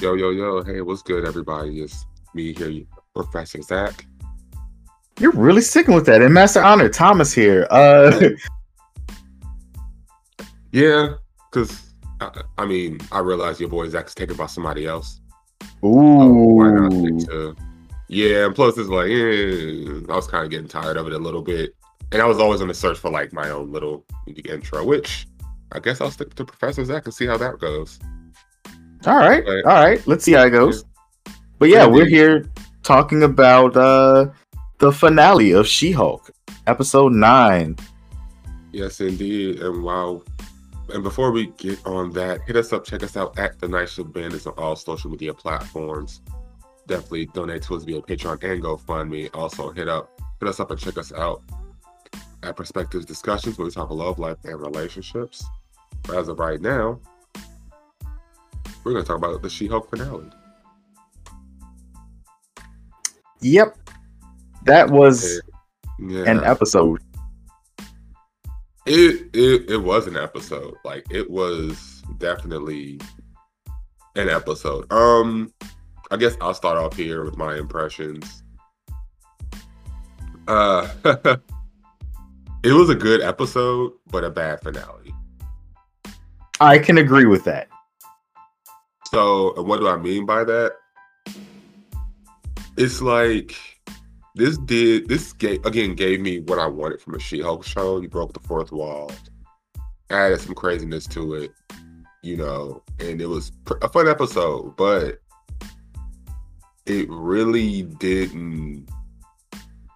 Yo, yo, yo. Hey, what's good, everybody? It's me here, Professor Zach. You're really sticking with that. And Master Honor Thomas here. Uh Yeah, because, I, I mean, I realize your boy Zach's taken by somebody else. Ooh. Not to... Yeah, and plus it's like, eh, I was kind of getting tired of it a little bit. And I was always on the search for like my own little intro, which I guess I'll stick to Professor Zach and see how that goes. All right. But- All right. Let's see how it goes. But yeah, we're here talking about uh the finale of She-Hulk, episode 9. Yes, indeed. And wow. And before we get on that, hit us up, check us out at the Night Shift Bandits on all social media platforms. Definitely donate to us via Patreon and GoFundMe. Also hit up, hit us up and check us out at Perspectives Discussions where we talk love, life, and relationships. But as of right now, we're gonna talk about the She-Hulk finale. Yep. That was Yeah. an episode. it, it it was an episode like it was definitely an episode um i guess i'll start off here with my impressions uh it was a good episode but a bad finale I can agree with that. So what do i mean by that it's like this did this gave, again gave me what I wanted from a She-Hulk show. You broke the fourth wall, added some craziness to it, you know, and it was a fun episode, but it really didn't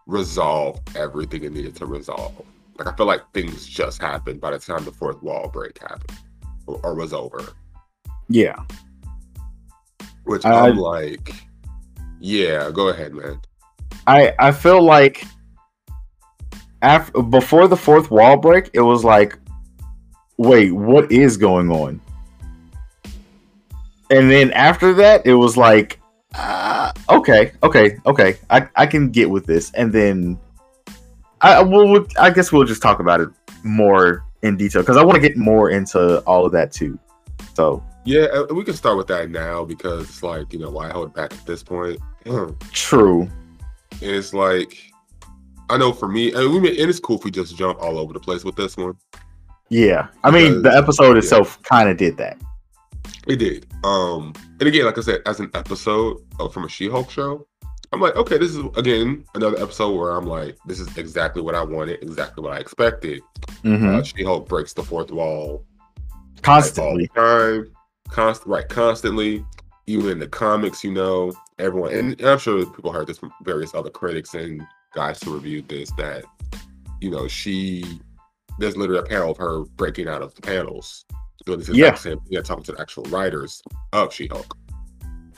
resolve everything it needed to resolve. Like I feel like things just happened by the time the fourth wall break happened or, or was over, Yeah. Which I- I'm like, yeah, go ahead, man. I I feel like after before the fourth wall break, it was like, wait, what is going on? And then after that, it was like, uh, okay, okay, okay, I I can get with this. And then I will. we'll- I guess we'll just talk about it more in detail because I want to get more into all of that too. So Yeah, uh, we can start with that now because it's like, you know, why hold back at this point? True. And it's like, I know for me, and, we, may- and it's cool if we just jump all over the place with this one. Yeah, I mean the episode yeah. itself kind of did that. It did. Um, and again, like I said, as an episode of, from a She-Hulk show, I'm like, okay, this is again another episode where I'm like, this is exactly what I wanted, exactly what I expected. Mhm. Uh, She-Hulk breaks the fourth wall like, Constantly. all the time, const right, constantly. Even in the comics, you know, everyone, and I'm sure people heard this from various other critics and guys who reviewed this that, you know, she there's literally a panel of her breaking out of the panels, doing this Yeah. same thing, talking to the actual writers of She-Hulk.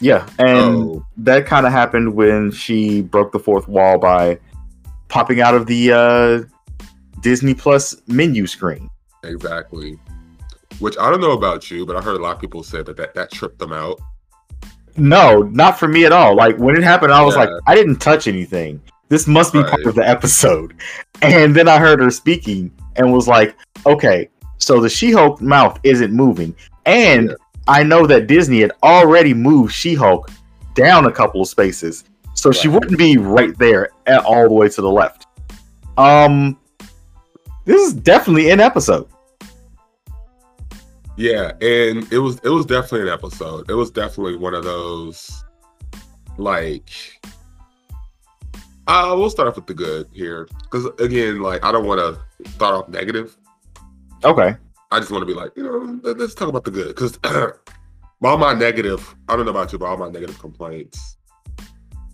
Yeah, and So that kind of happened when she broke the fourth wall by popping out of the uh, Disney Plus menu screen. exactly, which I don't know about you, but I heard a lot of people say that that, that tripped them out. No, not for me at all. Like when it happened, I was like, I didn't touch anything. This must be part of the episode. And then I heard her speaking and was like, okay, so the She Hulk mouth isn't moving. And Yeah. I know that Disney had already moved She Hulk down a couple of spaces. So she wouldn't be right there at all the way to the left. Um, this is definitely an episode. Yeah, and it was it was definitely an episode. It was definitely one of those like uh we'll start off with the good here. Cause again, like I don't wanna start off negative. Okay. I just want to be like, you know, let- let's talk about the good. Cause all my negative, I don't know about you, but all my negative complaints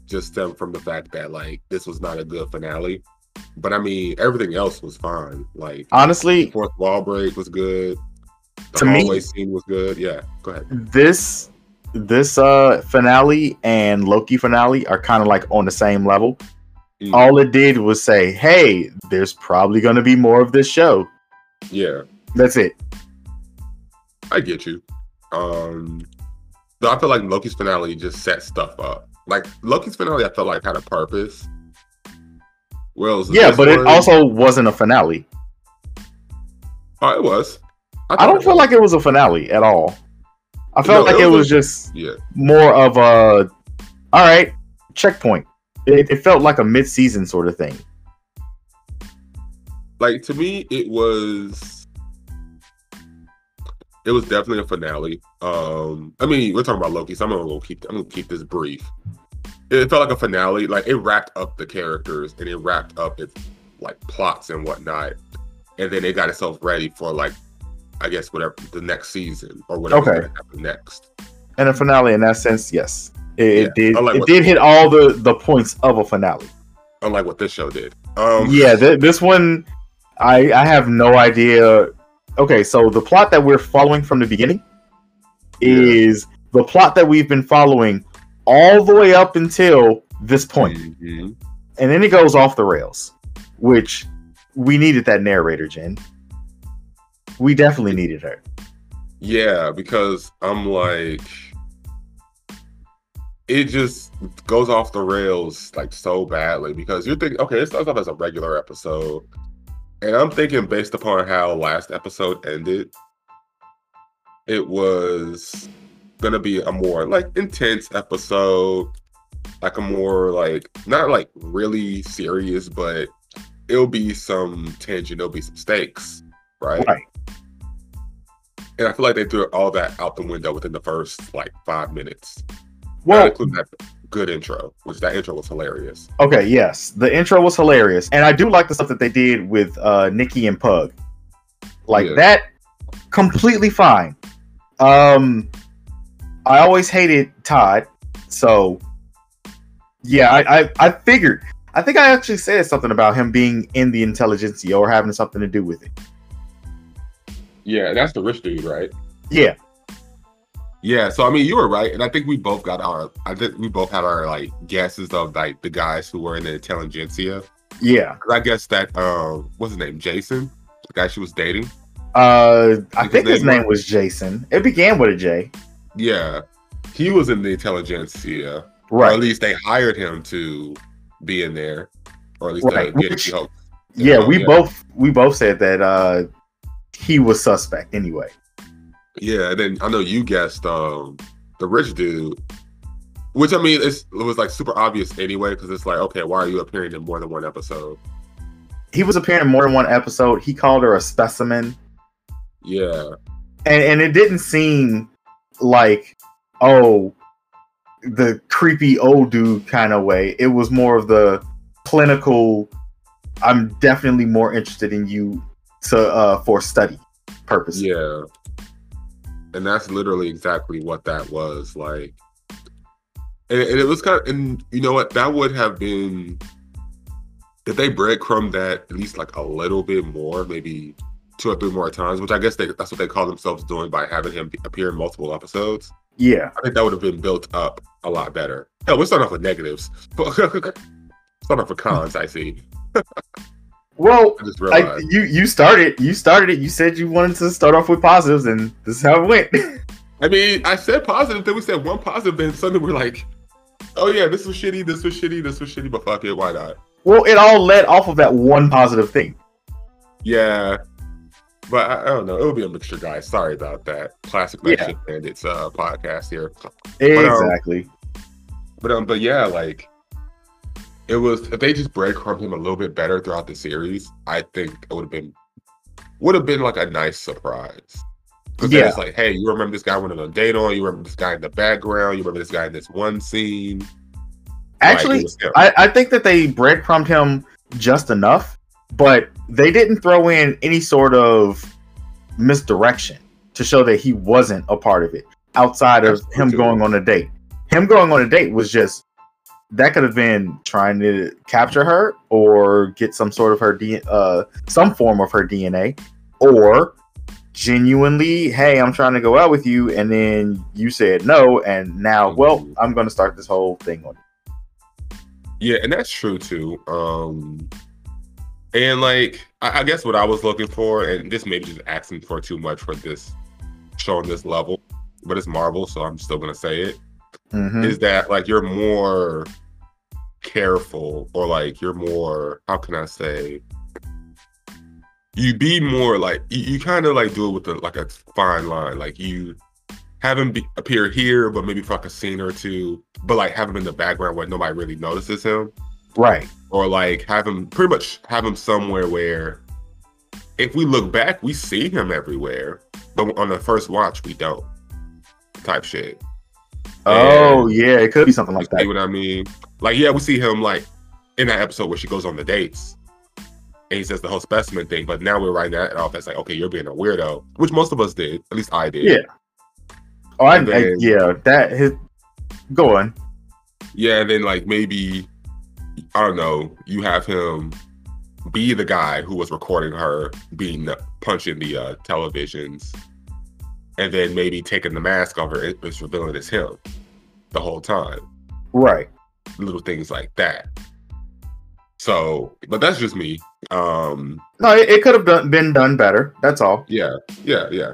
just stem from the fact that like this was not a good finale. But I mean everything else was fine. Like Honestly, fourth wall break was good. The To me- scene was good. Yeah, go ahead. this this uh finale and Loki finale are kind of like on the same level. Mm. All it did was say, "Hey, there's probably going to be more of this show." Yeah, That's it. I get you. Um, though I feel like Loki's finale just set stuff up. Like Loki's finale, I felt like had a purpose. Well, Yeah, but it also wasn't a finale. oh, it was. I thought don't feel was. like it was a finale at all. I felt No, like it it was was just Yeah. more of a all right checkpoint. It, it felt like a mid-season sort of thing. like to me it was it was definitely a finale um i mean we're talking about loki so i'm gonna keep i'm gonna keep this brief it felt like a finale like it wrapped up the characters and it wrapped up its like plots and whatnot and then it got itself ready for like i guess whatever the next season or whatever Okay. next And a finale in that sense, yes, it, it did. I like it did hit all the the points of a finale. unlike what this show did um yeah, th- this one, I I have no idea. Okay, so the plot that we're following from the beginning Yeah. is the plot that we've been following all the way up until this point, mhm. and then it goes off the rails, which we needed that narrator, Jen. We definitely needed her. Yeah, because I'm like, it just goes off the rails like so badly because you're thinking, okay, it starts off as a regular episode. And I'm thinking, based upon how last episode ended, it was gonna be a more like intense episode, like a more like not like really serious, but it'll be some tension, there'll be some stakes, right? Right. And I feel like they threw all that out the window within the first like five minutes. Well, including that good intro, which that intro was hilarious. Okay, yes. The intro was hilarious. And I do like the stuff that they did with uh Nikki and Pug. Like Yeah. that completely fine. Um I always hated Todd. So yeah, I, I I figured I think I actually said something about him being in the intelligentsia or having something to do with it. Yeah, that's the rich dude, right? Yeah. Yeah, so I mean, you were right, and I think we both got our. I think we both had our like guesses of like the guys who were in the intelligentsia. Yeah, I guess that um, what's his name, Jason, the guy she was dating. Uh I Think his name name was Jason. It began with a J. Yeah, he was in the intelligentsia, or Right. at least they hired him to be in there, or at least Right, to get which- Yeah, we yeah. both we both said that uh he was suspect anyway. Yeah, and then I know you guessed um the rich dude, which I mean it's, it was like super obvious anyway because it's like okay, why are you appearing in more than one episode? He was appearing in more than one episode. He called her a specimen, Yeah, and and it didn't seem like oh the creepy old dude kind of way. It was more of the clinical. I'm definitely more interested in you to uh for study purposes. yeah, and that's literally exactly what that was like. And, and it was kind of, and you know what, that would have been Did they breadcrumb that at least like a little bit more, maybe two or three more times, which I guess they, that's what they call themselves doing by having him appear in multiple episodes. Yeah. I think that would have been built up a lot better. Hell, we're starting off with negatives. starting off with cons, I see. Well, I just I, you you started you started it. You said you wanted to start off with positives, and this is how it went. I, mean, I said positive, then we said one positive, then suddenly we're like, oh yeah, this was shitty, this was shitty, this was shitty, but fuck it, why not? well, it all led off of that one positive thing. Yeah. But I, I don't know. It will be a mixture, guys. Sorry about that. Classic Yeah. Nation Bandits uh, podcast here. um, Exactly. But um, but yeah, like it was if they just breadcrumbed him a little bit better throughout the series, I think it would have been would have been like a nice surprise. Because Yeah. it's like, hey, you remember this guy went on a date on, you remember this guy in the background, you remember this guy in this one scene. Actually, him. I, I think that they breadcrumbed him just enough, but they didn't throw in any sort of misdirection to show that he wasn't a part of it outside of That's him going on a date. Him going on a date was just that could have been trying to capture her or get some sort of her D, uh some form of her DNA or genuinely hey i'm trying to go out with you and then you said no and now well Mhm. i'm going to start this whole thing on Yeah, and that's true too. Um and like I, I guess what I was looking for, and this maybe just asking for too much for this show on this level, but it's Marvel, so I'm still gonna say it. Mhm. Is that like you're more careful or like you're more how can I say you be more like you, you kind of like do it with a, like a fine line like you have him be, appear here, but maybe for like a scene or two, but like have him in the background where nobody really notices him, Right. or like have him pretty much have him somewhere where, if we look back, we see him everywhere, but on the first watch we don't. Type shit. Oh yeah, it could be something like that. You see what I mean? Like, yeah, we see him like in that episode where she goes on the dates. And he says the whole specimen thing, but now we're writing that off as like, okay, you're being a weirdo, which most of us did. At least I did. Yeah. Oh, I, And I- yeah, that his go on. Yeah, and then like maybe I don't know, you have him be the guy who was recording her being punching the uh, televisions, and then maybe taking the mask off her, it- it's revealing it's him the whole time. Right. Little things like that. So, but that's just me. Um, No, it, it could have done, been done better. That's all. yeah, yeah, yeah,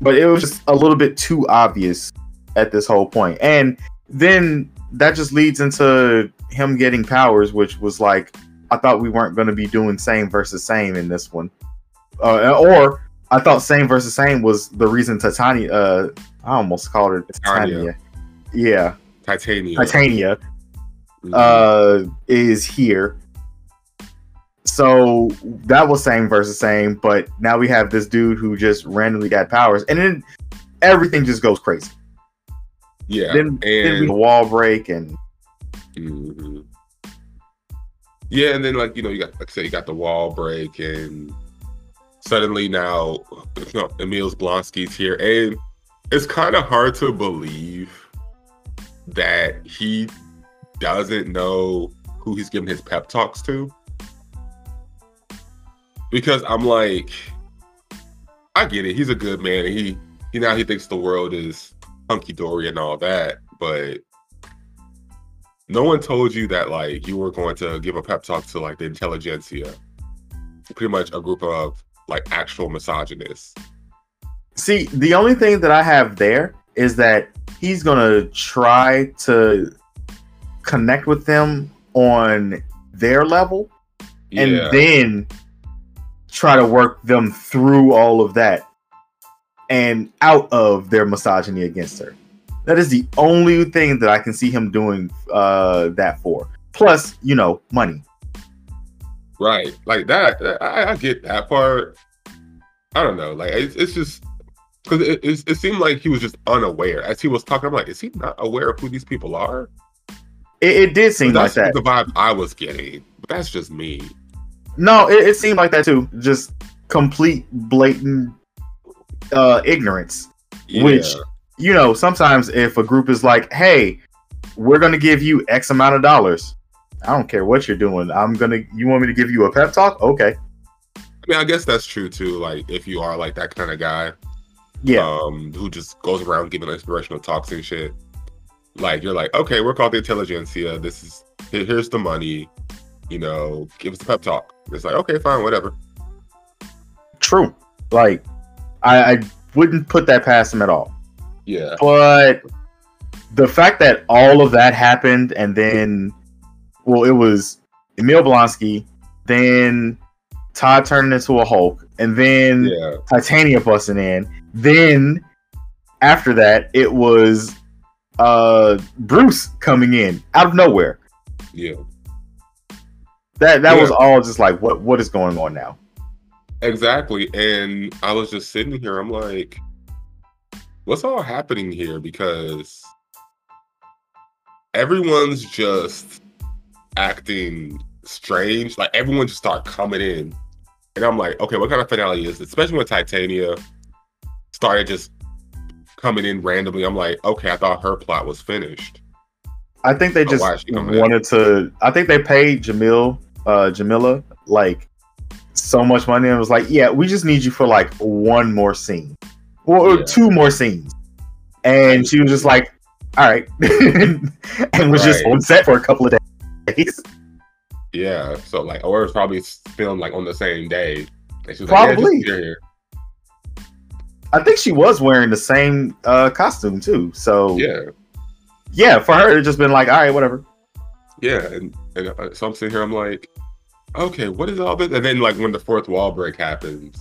But it was just a little bit too obvious at this whole point. And then that just leads into him getting powers, which was like I thought we weren't going to be doing same versus same in this one, uh, or I thought same versus same was the reason Titania. Uh, I almost called her Titania. Titania. Yeah, Titania. Titania Mhm. uh is here. So that was same versus same, but now we have this dude who just randomly got powers, and then everything just goes crazy. yeah, then, then the wall break, and Mhm. Yeah, and then like you know, you got like I said, you got the wall break, and suddenly now, you know, Emil's Blonsky's here, and it's kind of hard to believe that he doesn't know who he's giving his pep talks to, because I'm like, I get it, he's a good man, he, he now he thinks the world is hunky dory and all that, but no one told you that like you were going to give a pep talk to like the intelligentsia pretty much a group of like actual misogynists see, the only thing that I have there is that he's gonna try to connect with them on their level, and then try to work them through all of that and out of their misogyny against her. That is the only thing that I can see him doing uh, that for. Plus, you know, money. Right like that I, I get that part i don't know like it's, it's just because it, it, it seemed like he was just unaware as he was talking i'm like is he not aware of who these people are It, it did seem like that. the vibe i was getting but that's just me No, it, it seemed like that too. Just complete, blatant uh, ignorance. yeah. Which- You know, sometimes if a group is like, "Hey, we're gonna give you X amount of dollars," I don't care what you're doing. I'm gonna. You want me to give you a pep talk? Okay. i mean i guess that's true too like if you are like that kind of guy Yeah. um, who just goes around giving inspirational talks and shit. Like you're like, okay, we're called the intelligentsia. This is here's the money. You know, give us a pep talk. It's like, okay, fine, whatever. True. Like, I, I wouldn't put that past him at all. Yeah, But the fact that all of that happened and then, well, it was Emil Blonsky, then Todd turning into a Hulk, and then yeah, Titania busting in. Then after that, it was uh Bruce coming in out of nowhere. yeah. That that was all just like what what is going on now? Exactly. And I was just sitting here. I'm like, what's all happening here? Because everyone's just acting strange. Like everyone just start coming in. And I'm like, okay, what kind of finale is this? Especially when Titania started just coming in randomly. I'm like, okay, I thought her plot was finished. I think they just why is she coming in? wanted to. I think they paid Jamil, uh, Jameela, like so much money and was like, "Yeah, we just need you for like one more scene, or Yeah. two more scenes." And she was just like, "All right," and was just on set for a couple of days. Yeah. So like, or it was probably filmed like on the same day. And she was like, Probably. yeah, here. I think she was wearing the same uh, costume too. So yeah. Yeah. for her, it just been like, "All right, whatever." Yeah, and, and uh, so I'm sitting here, I'm like, okay, what is all this? And then like when the fourth wall break happens,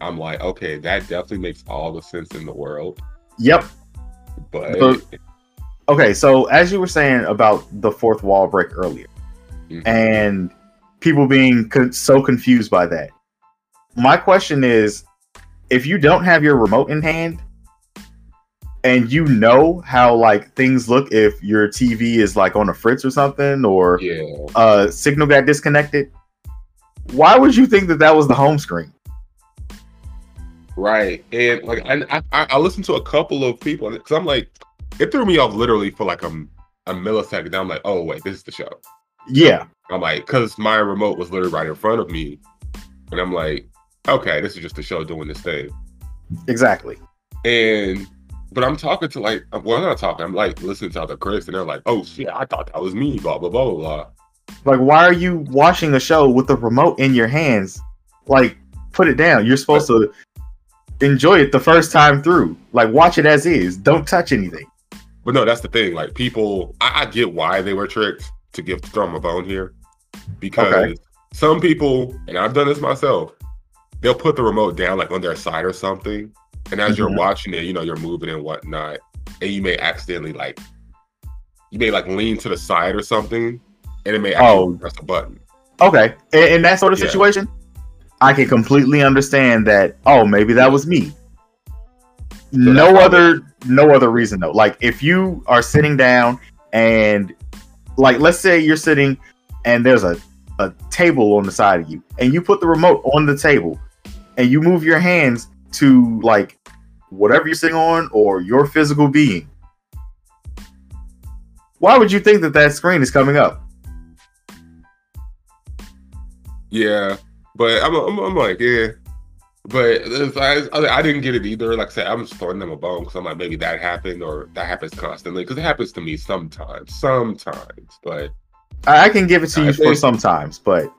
I'm like, okay, that definitely makes all the sense in the world. Yep. But So- Okay, so as you were saying about the fourth wall break earlier, Mhm. and people being con- so confused by that, my question is, if you don't have your remote in hand, and you know how like things look if your TV is like on a fritz or something, or yeah, uh signal got disconnected, why would you think that that was the home screen? right. And like, I I, I listened to a couple of people because I'm like, it threw me off literally for like a, a millisecond. I'm like, oh wait, this is the show. Yeah, I'm like, because my remote was literally right in front of me, and I'm like, okay, this is just the show doing this thing. exactly. And but I'm talking to like, well, I'm not talking. I'm like listening to other critics, and they're like, oh shit, I thought that was me. Blah blah blah blah blah. Like, why are you watching a show with the remote in your hands? Like, put it down. You're supposed to enjoy it the first time through. Like, watch it as is. Don't touch anything. But no, that's the thing. Like people, I, I get why they were tricked to give throw them a bone here, because Okay. some people, and I've done this myself, they'll put the remote down like on their side or something, and as you're Mhm. watching it, you know, you're moving and whatnot, and you may accidentally like, you may like lean to the side or something, and it may actually Oh. press a button. Okay. In, in that sort of Yeah. situation, I can completely understand that. Oh, maybe that was me. No that's other, no other reason though. Like, if you are sitting down and, like, let's say you're sitting and there's a a table on the side of you, and you put the remote on the table, and you move your hands to like whatever you're sitting on or your physical being. Why would you think that that screen is coming up? Yeah, but I'm, I'm, I'm like, yeah. But I, I, didn't get it either. Like I said, I'm just throwing them a bone because I'm like, maybe that happened or that happens constantly because it happens to me sometimes, sometimes. But, I, I can give it to I you for think- sometimes, but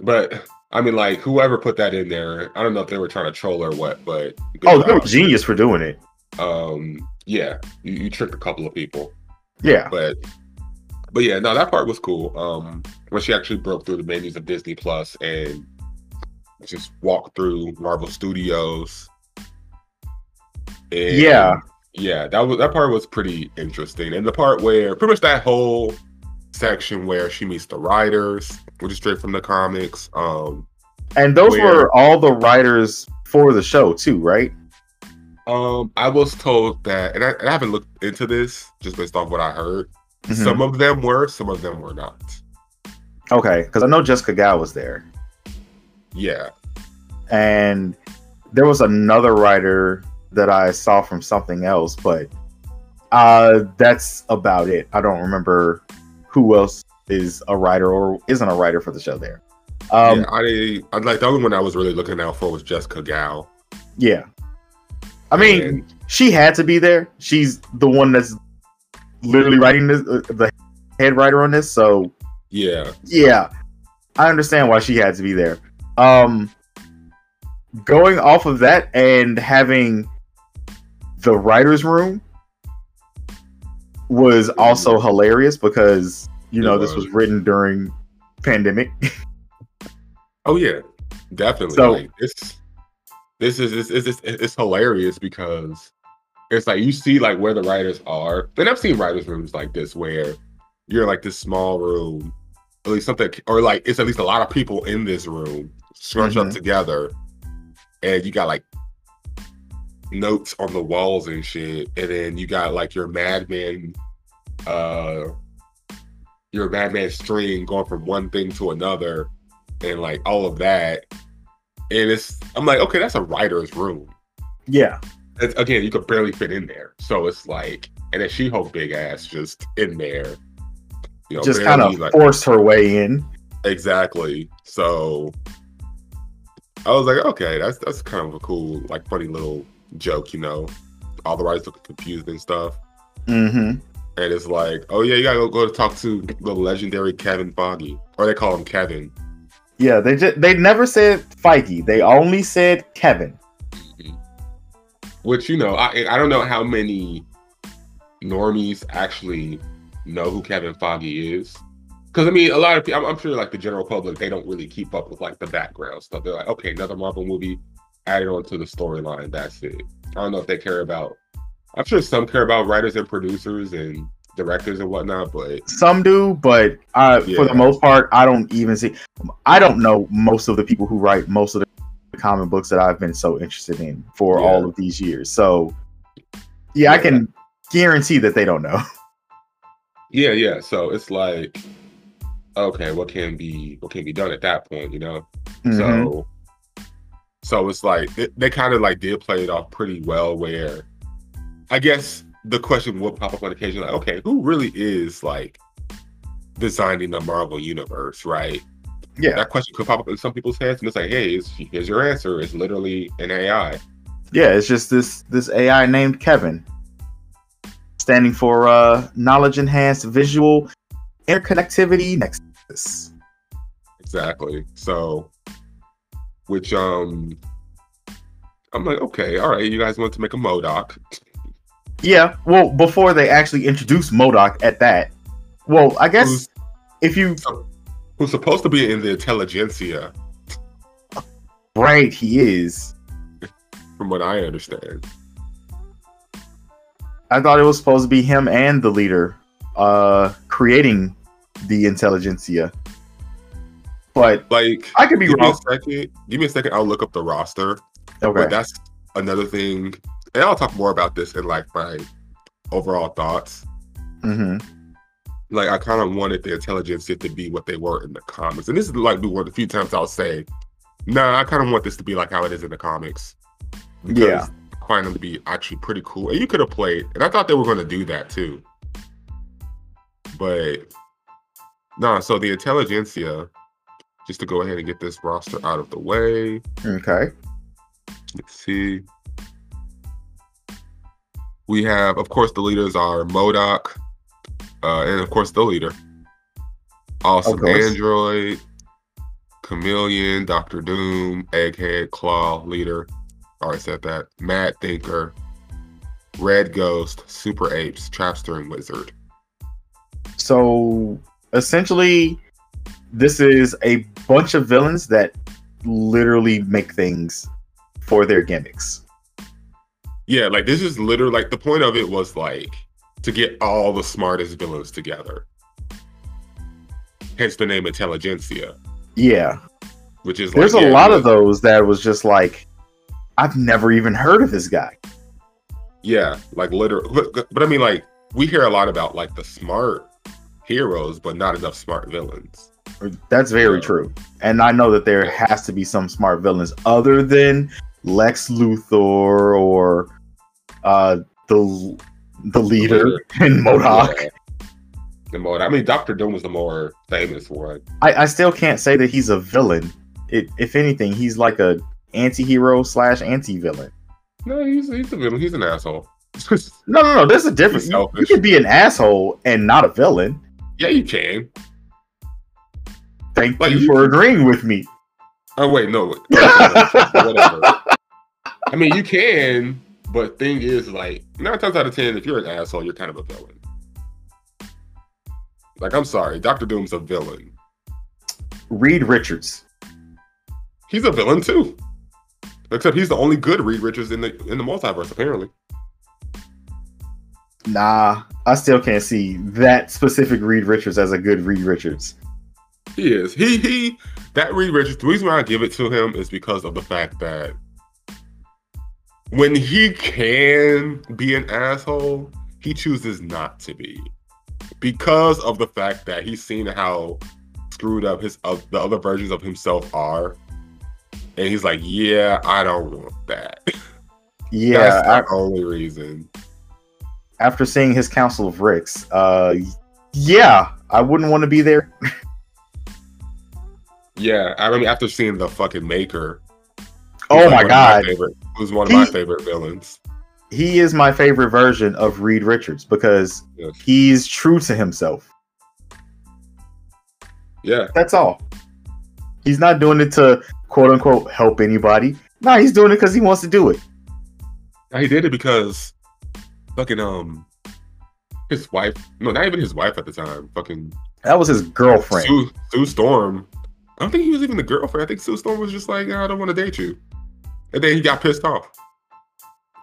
but I mean, like whoever put that in there, I don't know if they were trying to troll or what, but oh, they were genius for doing it. um, yeah, you, you tricked a couple of people, Yeah, but, but yeah, no, that part was cool. Um, when she actually broke through the menus of Disney Plus and just walk through Marvel Studios. And Yeah. yeah, that was that part was pretty interesting, and the part where pretty much that whole section where she meets the writers, which is straight from the comics. Um, and those Where- were all the writers for the show too, right? um, I was told that, and I, and I haven't looked into this just based off what I heard. Mhm. Some of them were, some of them were not. Okay, because I know Jessica Gao was there, Yeah, and there was another writer that I saw from something else, but uh, that's about it. I don't remember who else is a writer or isn't a writer for the show there. Um, yeah. I, I like the only one I was really looking out for was Jessica Gao. yeah. I mean, And- she had to be there. She's the one that's literally writing this, uh, the head writer on this. So yeah, yeah, I understand why she had to be there. Um, going off of that and having the writers' room was also hilarious because you know this was. written during pandemic. Oh yeah, definitely. So- like, this, this is it's, it's, it's hilarious because it's like you see like where the writers are, and I've seen writers' rooms like this where you're like this small room, at least something, or like it's at least a lot of people in this room scrunched up Mhm. together, and you got like notes on the walls and shit, and then you got like your Madman, uh, your Madman string going from one thing to another and like all of that. And it's I'm like, okay, that's a writer's room. yeah, It's, again, you could barely fit in there. So it's like, and then she Hulk big ass just in there. You know, just kind of like forced her way in. exactly. So I was like, okay, that's that's kind of a cool, like funny little joke, you know. All the writers looking confused and stuff. hmm And it's like, oh yeah, you gotta go, go to talk to the legendary Kevin Feige. Or they call him Kevin. Yeah, they just they never said Feige. They only said Kevin. Which you know, I I don't know how many normies actually know who Kevin Feige is, Because I mean, a lot of people, I'm, I'm sure like the general public, they don't really keep up with like the background stuff. They're like, okay, another Marvel movie added onto the storyline. That's it. I don't know if they care about. I'm sure some care about writers and producers and directors and whatnot, but Some do, but uh, for the most part, I don't even see. I don't know most of the people who write most of the comic books that I've been so interested in for Yeah. all of these years. So, yeah, I can guarantee that they don't know. yeah, yeah. So it's like, okay, what can be what can be done at that point, you know? Mhm. So, so it's like they, they kind of like did play it off pretty well. Where I guess the question would pop up on occasion, like, okay, who really is like designing the Marvel universe, right? yeah, That question could pop up in some people's heads, and it's like, hey, it's, here's your answer. It's literally an AI. yeah, it's just this this AI named Kevin, standing for uh, knowledge enhanced visual interconnectivity Exactly. So, which um, I'm like, okay, all right, you guys want to make a MODOK? Yeah, well, before they actually introduced MODOK at that, well, I guess Who's, if you who's supposed to be in the intelligentsia, right, he is. from what I understand. I thought it was supposed to be him and the leader uh creating the intelligentsia. But Like, I could be give me a wrong. second. Give me a second. I'll look up the roster. Okay. But that's another thing, and I'll talk more about this in like my overall thoughts. hmm Like, I kind of wanted the intelligentsia to be what they were in the comics, and this is like one of the few times I'll say, "Nah, I kind of want this to be like how it is in the comics." Because Yeah. I find them to be actually pretty cool, and you could have played, and I thought they were going to do that too. But nah, so the intelligentsia, just to go ahead and get this roster out of the way. Okay. Let's see. We have, of course, the leaders are MODOK, uh, and of course, the leader. Awesome. Android, Chameleon, Doctor Doom, Egghead, Klaw, leader. Already said that. Mad Thinker, Red Ghost, Super Apes, Trapster, and Wizard. So essentially this is a bunch of villains that literally make things for their gimmicks. Yeah, like this is literally like the point of it was like to get all the smartest villains together. Hence the name Intelligentsia. Yeah. which is There's like, a yeah, lot of those that was just like I've never even heard of this guy. yeah like literally but, but i mean like we hear a lot about like the smart heroes but not enough smart villains That's very true. And I know that there has to be some smart villains other than Lex Luthor or uh the the leader in MODOK. Yeah. the more i mean dr doom was the more famous one I, I still can't say that he's a villain. It, if anything, he's like a anti-hero slash anti-villain. no he's he's a villain he's an asshole No, no, no. There's a difference. You, you can be an asshole and not a villain. Yeah you can Thank Like, you you for agreeing with me. oh wait no whatever i mean you can but thing is like nine times out of ten if you're an asshole you're kind of a villain like i'm sorry dr doom's a villain Reed Richards. He's a villain too. Except he's the only good Reed Richards in the in the multiverse, apparently. Nah, I still can't see that specific Reed Richards as a good Reed Richards. He is. He he that Reed Richards, the reason why I give it to him is because of the fact that when he can be an asshole, he chooses not to be. Because of the fact that he's seen how screwed up his uh, the other versions of himself are. And he's like, yeah, I don't want that. Yeah, That's I- the only reason. After seeing his Council of Ricks, uh, yeah, I wouldn't want to be there. Yeah, I mean, after seeing the fucking Maker. Oh like my god, favorite, who's one of my favorite villains. he is my favorite version of Reed Richards because Yes. he's true to himself. Yeah, That's all. He's not doing it to quote unquote help anybody. No, he's doing it because he wants to do it. He did it because fucking um his wife, no, not even his wife at the time, fucking That was his girlfriend. Sue, Sue Storm. I don't think he was even the girlfriend. I think Sue Storm was just like, I don't want to date you. And then he got pissed off.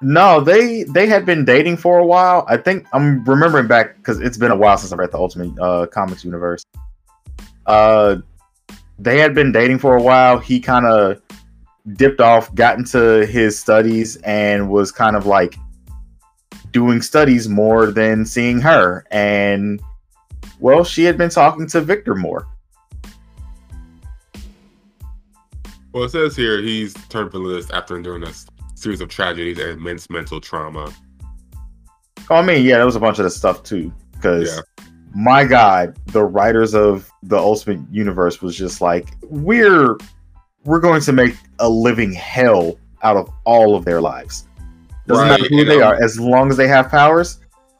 No, they they had been dating for a while. I think I'm remembering back because it's been a while since I read the Ultimate uh, Comics universe. Uh, they had been dating for a while. He kind of dipped off, got into his studies, and was kind of like doing studies more than seeing her. And well, she had been talking to Victor more. Well, it says here he's turned villainous after enduring a series of tragedies and immense mental trauma. Oh, I mean, yeah, there was a bunch of this stuff too. Because yeah. my God, the writers of the Ultimate Universe was just like, we're we're going to make a living hell out of all of their lives. Doesn't right. matter who they are, as long as they have powers,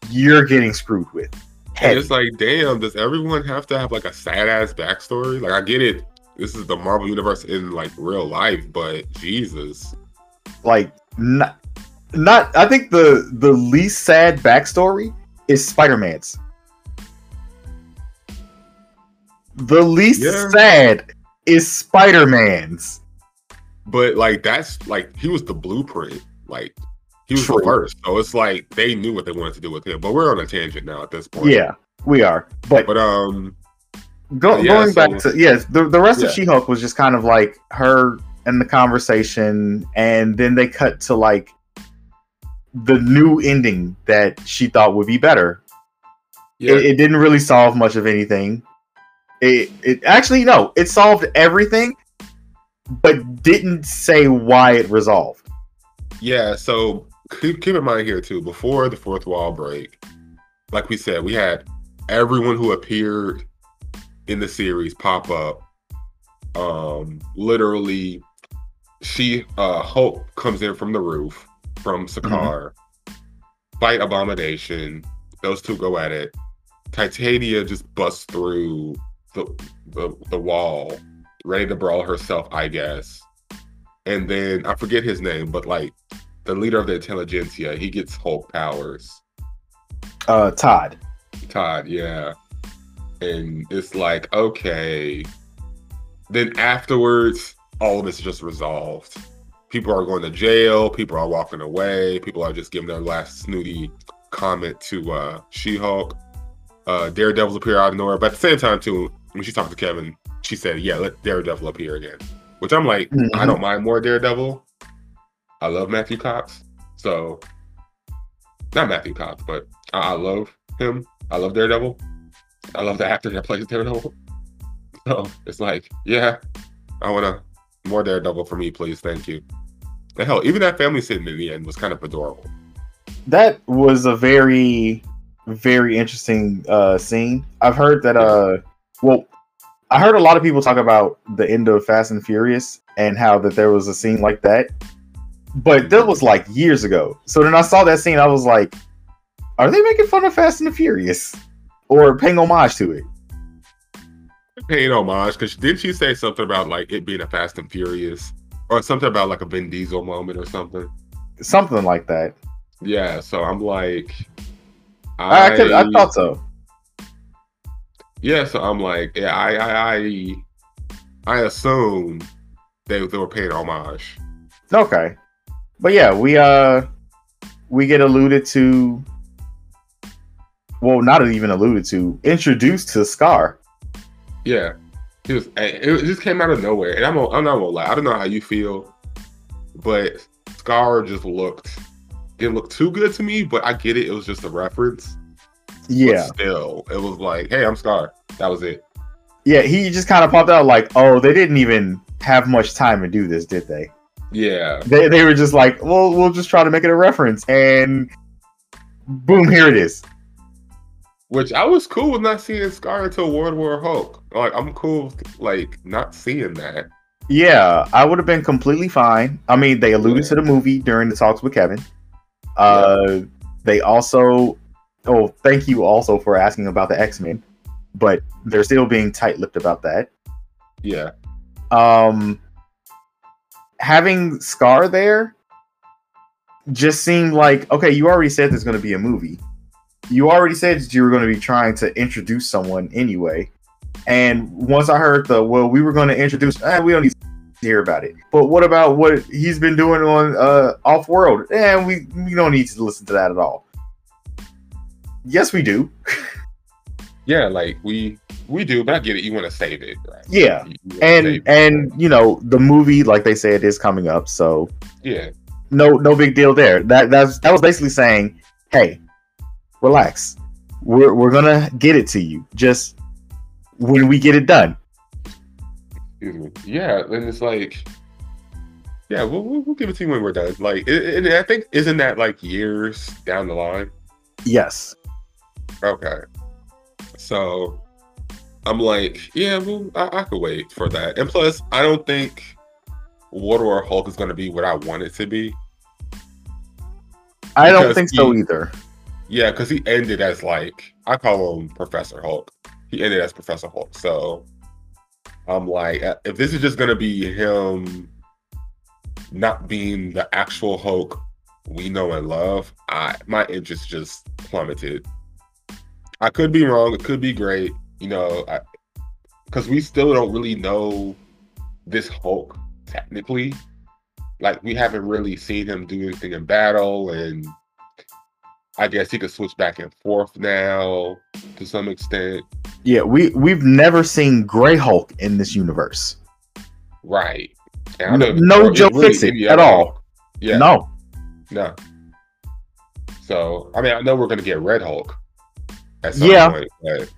you're getting screwed with. It's like, damn, does everyone have to have like a sad ass backstory? Like, I get it. This is the Marvel universe in like real life, but Jesus, like not, not. I think the the least sad backstory is Spider Man's. The least yeah. sad is Spider Man's. But like that's like he was the blueprint. Like he was True. the first. So it's like they knew what they wanted to do with him. But we're on a tangent now at this point. Yeah, we are. But but um go, yeah, going so, back to yes, the, the rest yeah. of She Hulk was just kind of like her and the conversation, and then they cut to like the new ending that she thought would be better. Yeah. It, it didn't really solve much of anything. It it actually no, it solved everything, but didn't say why it resolved. Yeah, so keep, keep in mind here too, before the fourth wall break, like we said, we had everyone who appeared in the series pop up. Um, literally, she uh Hope comes in from the roof from Sakaar, mm-hmm. fight Abomination. Those two go at it. Titania just busts through the, the the wall, ready to brawl herself, I guess. And then I forget his name, but like the leader of the intelligentsia, he gets Hulk powers. Uh, Todd. Todd, yeah. And it's like, okay. Then afterwards, all of this is just resolved. People are going to jail. People are walking away. People are just giving their last snooty comment to uh, She-Hulk. Uh, Daredevil's appear out of nowhere, but at the same time, too, when she talked to Kevin, she said, "Yeah, let Daredevil appear again." Which I'm like, mm-hmm. I don't mind more Daredevil, I love Matthew Cox. So not Matthew Cox, but I, I love him. I love Daredevil. I love the actor that plays Daredevil. So it's like, yeah, I want to more Daredevil for me, please. Thank you. And hell, even that family scene in the end was kind of adorable. That was a very, very interesting uh, scene. I've heard that. Uh, well, I heard a lot of people talk about the end of Fast and Furious and how that there was a scene like that but that was like years ago. So then I saw that scene, I was like, are they making fun of Fast and the Furious? Or paying homage to it? Paying homage, because didn't she say something about like it being a Fast and Furious? Or something about like a Vin Diesel moment or something? Something like that. Yeah, so I'm like I I, could, I thought so. Yeah, so I'm like, yeah, I I I, I assume they, they were paying homage. Okay but yeah, we uh we get alluded to well, not even alluded to, introduced to Skaar. Yeah. It was it just came out of nowhere. And I'm I'm not gonna lie, I don't know how you feel, but Skaar just looked didn't look too good to me, but I get it, it was just a reference. Yeah. But still, it was like, hey, I'm Skaar. That was it. Yeah, he just kind of popped out like, oh, they didn't even have much time to do this, did they? Yeah. They, they were just like, well, we'll just try to make it a reference. And boom, here it is. Which I was cool with not seeing Skaar until World War Hulk. Like, I'm cool, with, like, not seeing that. Yeah, I would have been completely fine. I mean, they alluded yeah. to the movie during the talks with Kevin. Uh, yeah. They also, oh, thank you also for asking about the X Men, but they're still being tight lipped about that. Yeah. Um, having Skaar there just seemed like okay, you already said there's going to be a movie. you already said that you were going to be trying to introduce someone anyway. And once I heard the well, we were going to introduce, eh, we don't need to hear about it. But what about what he's been doing on uh, Off World? And we we don't need to listen to that at all. Yes, we do. Yeah, like we we do, but I get it. You want to save it, right? Yeah, You- you wanna and it. and you know the movie, like they said, is coming up, so yeah, no no big deal there. That that's that was basically saying, hey, relax. We're we're gonna get it to you. Just when we get it done. excuse me. Yeah, and it's like, yeah, we'll, we'll, we'll give it to you when we're done. Like, and and I think isn't that like years down the line? Yes. Okay, so I'm like, yeah, well, I, I could wait for that. And plus, I don't think World War Hulk is going to be what I want it to be. I don't think so either. Yeah, because he ended as like I call him Professor Hulk. He ended as Professor Hulk. So I'm like, uh, if this is just gonna be him not being the actual Hulk we know and love, I my interest just plummeted. I could be wrong. It could be great. You know, because we still don't really know this Hulk technically. Like we haven't really seen him do anything in battle and I guess he could switch back and forth now to some extent. Yeah, we we've never seen Gray Hulk in this universe. Right. And No, no Joe really Fix it at all. Yeah. No. No. So I mean I know we're gonna get Red Hulk at some Yeah. point, but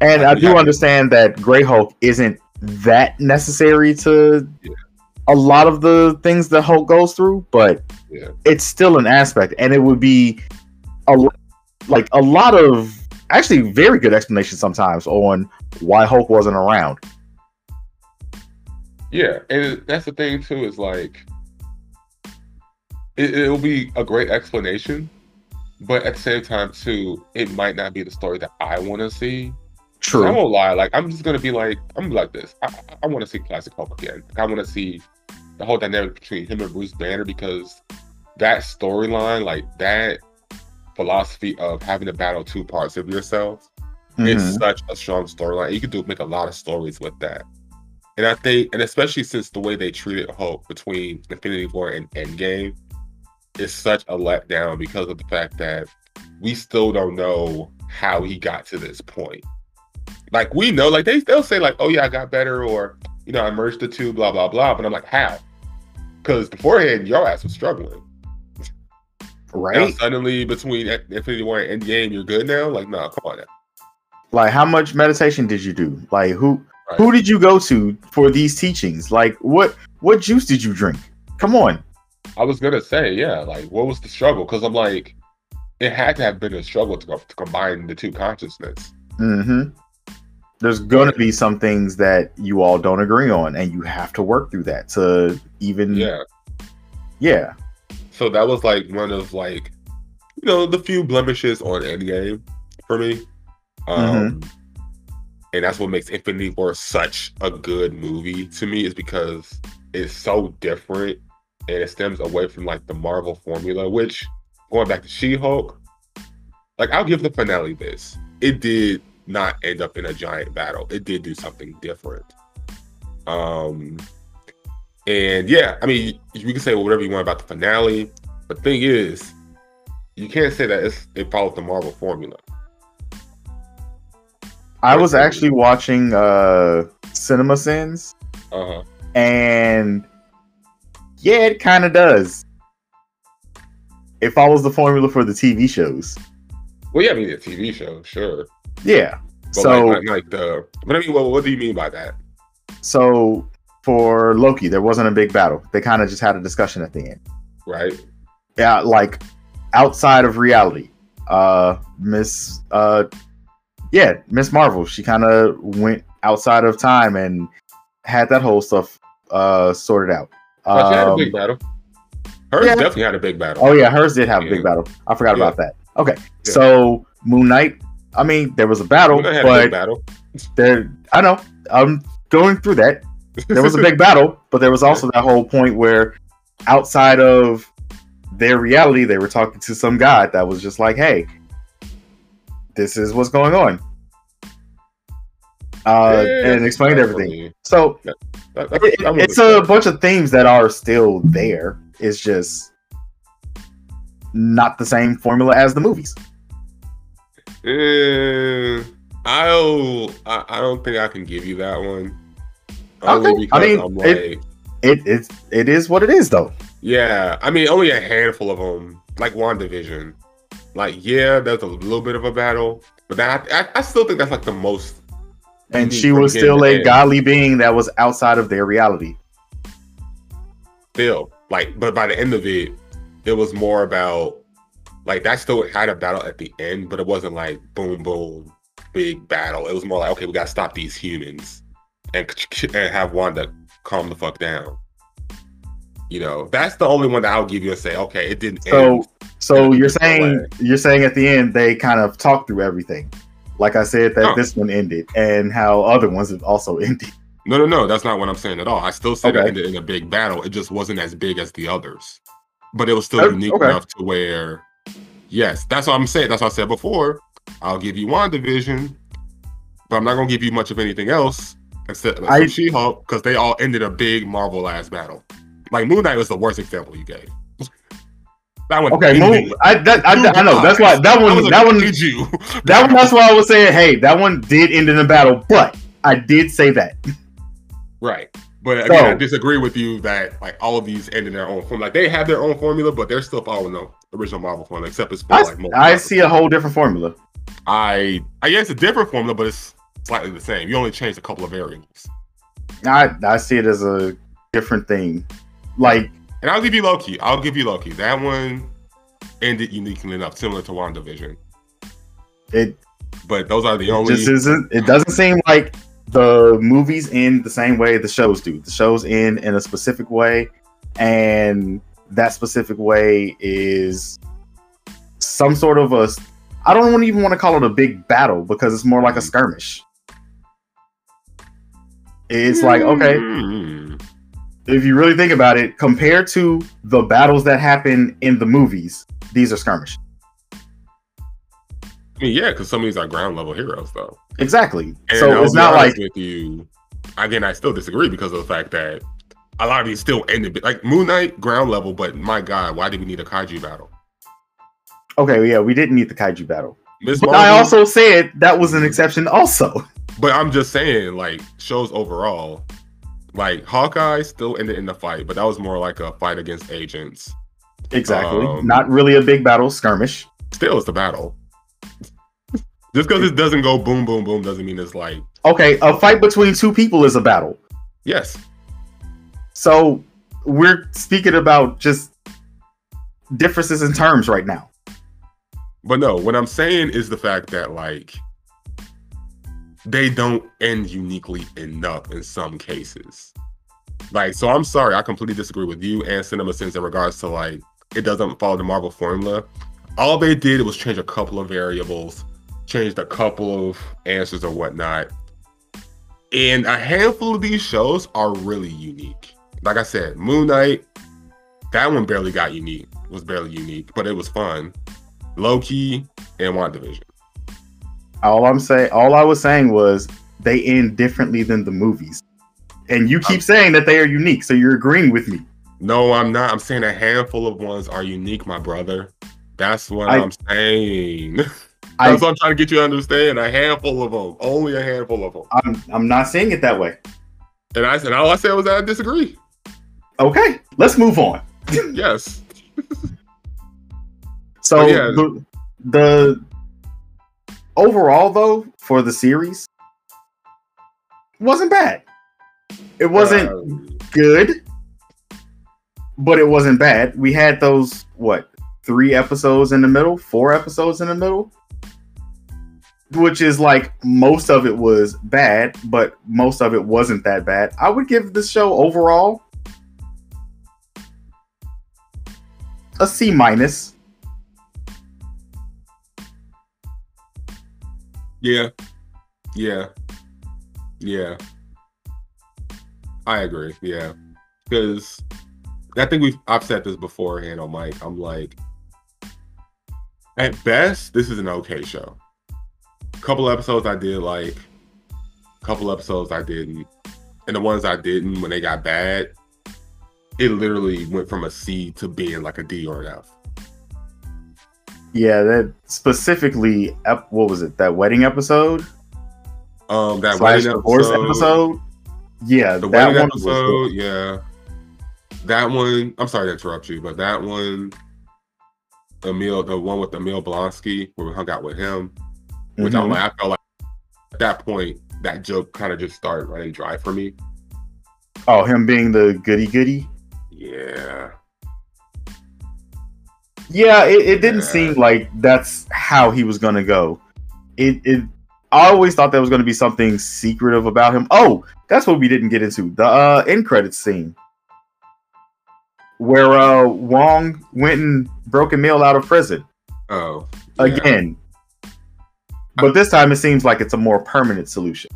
And I do understand that Gray Hulk isn't that necessary to Yeah. a lot of the things that Hulk goes through, but Yeah. it's still an aspect, and it would be a like a lot of actually very good explanation sometimes on why Hulk wasn't around. yeah, and that's the thing too, is like it, it'll be a great explanation, but at the same time too, it might not be the story that I wanna see. I True. won't lie. Like I'm just gonna be like I'm be like this. I, I, I want to see Classic Hulk again. Like, I want to see the whole dynamic between him and Bruce Banner because that storyline, like that philosophy of having to battle two parts of yourself, it's Mhm. such a strong storyline. You could do make a lot of stories with that. And I think, and especially since the way they treated Hulk between Infinity War and Endgame is such a letdown because of the fact that we still don't know how he got to this point. Like we know, like they they'll say like, "Oh yeah, I got better," or you know, I merged the two, blah blah blah. But I'm like, how? Because beforehand, your ass was struggling. Now Right? suddenly, between Infinity War and Endgame, you're good now. Like, no, come on now. Like, how much meditation did you do? Like, who Right. who did you go to for these teachings? Like, what what juice did you drink? Come on. I was gonna say, yeah, like what was the struggle? Because I'm like, it had to have been a struggle to, to combine the two consciousness. hmm There's gonna be some things that you all don't agree on, and you have to work through that to even Yeah. yeah. So that was like one of like, you know, the few blemishes on Endgame for me. Um, and that's what makes Infinity War such a good movie to me is because it's so different and it stems away from like the Marvel formula, which going back to She-Hulk, like I'll give the finale this. It did not end up in a giant battle. It did do something different. Um and yeah, I mean you can say whatever you want about the finale, but the thing is, you can't say that it's, it follows the Marvel formula. I was actually watching uh Cinema Sins, Uh-huh. and yeah, it kind of does. It follows the formula for the TV shows. Well, yeah, I mean the TV show, sure. Yeah. But so like, like, the, but I mean, what, what do you mean by that? so for Loki, there wasn't a big battle. They kind of just had a discussion at the end. Right? yeah, like outside of reality. Uh Miss uh yeah, Miss Marvel, she kind of went outside of time and had that whole stuff uh sorted out. But she had a Um, big battle. Hers yeah. definitely had a big battle. oh yeah, hers did have a big battle. I forgot Yeah. about that. Okay. Yeah. So Moon Knight, I mean, there was a battle, had a but battle. there I know. I'm going through that. There was a big battle, but there was also that whole point where outside of their reality, they were talking to some god that was just like, "Hey, this is what's going on. Uh, Yeah, and explained everything. So That- that- it- that it's a bunch of themes that are still there. It's just not the same formula as the movies. Eh, I'll. I, I don't think I can give you that one. Okay, I mean, I'm it- like, It it's it is what it is though. yeah. I mean, only a handful of them, like WandaVision. Like, yeah, that's a little bit of a battle, but that I, I still think that's like the most. And she was still a end. godly being that was outside of their reality. Still, like, but by the end of it, it was more about like that. Still had a battle at the end, but it wasn't like boom, boom, big battle. It was more like, okay, we gotta stop these humans and, and have Wanda calm the fuck down. You know, that's the only one that I'll give you and say, okay, it didn't So end. so you're saying you're saying at the end they kind of talked through everything. Like I said that No. this one ended and how other ones have also ended. No, no, no, that's not what I'm saying at all. I still said it ended in a big battle. It just wasn't as big as the others, but it was still Oh, unique okay. enough to where, yes, that's what I'm saying. That's what I said before. I'll give you WandaVision, but I'm not gonna give you much of anything else except I- She-Hulk because they all ended a big Marvel ass battle. Like Moon Knight was the worst example you gave. That one. Okay, move. I, that, I, I know that's why that one was that one did you that one that's why I was saying hey that one did end in a battle, but I did say that. Right. But again, I disagree with you that like all of these end in their own form. Like they have their own formula, but they're still following the original Marvel formula, except it's for I, like I see a whole different formula. I I guess it's a different formula, but it's slightly the same. You only changed a couple of variables. I I see it as a different thing. Like And I'll give you Loki. I'll give you Loki. That one ended uniquely enough, similar to WandaVision. it But those are the only just isn't. It doesn't seem like the movies end the same way the shows do. The shows end in a specific way, and that specific way is some sort of a. I don't even want to call it a big battle because it's more like a skirmish. It's like okay, Mm. if you really think about it, compared to the battles that happen in the movies, these are skirmish. I mean, yeah, because some of these are ground level heroes, though. Exactly. And so I'll it's not like with you. Again, I still disagree because of the fact that a lot of these still ended like Moon Knight ground level. But my God, why did we need a kaiju battle? okay, yeah, we didn't need the kaiju battle. Miss But I Marvel- also said that was an exception also. but I'm just saying, like shows overall, like Hawkeye still ended in the fight, but that was more like a fight against agents. Exactly. Um, Not really a big battle, skirmish. Still, it's the battle. just because it doesn't go boom, boom, boom, doesn't mean it's like Okay, a fight between two people is a battle. yes. So we're speaking about just differences in terms right now. But no, what I'm saying is the fact that like they don't end uniquely enough in some cases. Like, so I'm sorry, I completely disagree with you and Cinema Sins in regards to like it doesn't follow the Marvel formula. All they did was change a couple of variables, changed a couple of answers or whatnot. And a handful of these shows are really unique. Like I said, Moon Knight, that one barely got unique, was barely unique, but it was fun. Loki and WandaVision. All I'm saying, all I was saying was they end differently than the movies. And you keep saying that they are unique, so you're agreeing with me. No, I'm not. I'm saying a handful of ones are unique, my brother. That's what I- am saying. That's I, what I'm trying to get you to understand. A handful of them, only a handful of them. I'm I'm not saying it that way. And I said, all I said was that I disagree. Okay, let's move on. Yes. So Oh, yeah. the, the overall though for the series wasn't bad. It wasn't Um, good, but it wasn't bad. We had those what three episodes in the middle, four episodes in the middle, which is like most of it was bad, but most of it wasn't that bad. I would give the show overall a C minus. yeah. Yeah. Yeah. I agree. Yeah. Because I think we've I've said this beforehand on mic. I'm like, at best, this is an okay show. A couple episodes I did like, a couple episodes I didn't, and the ones I didn't when they got bad, it literally went from a C to being like a D or an F. Yeah, that specifically, ep- what was it? That wedding episode? Um, that slash wedding divorce episode, episode. Yeah, the that wedding one episode, yeah. That one, I'm sorry to interrupt you, but that one, Emil, the one with Emil Blonsky, where we hung out with him, which I'm Mhm. like, I felt like at that point, that joke kind of just started running dry for me. Oh, him being the goody goody. Yeah. Yeah, it, it didn't Yeah. seem like that's how he was gonna go. It it I always thought there was gonna be something secretive about him. Oh, that's what we didn't get into. The uh end credits scene. Where uh Wong went and broke Emil out of prison. Oh. yeah. Again. But this time it seems like it's a more permanent solution.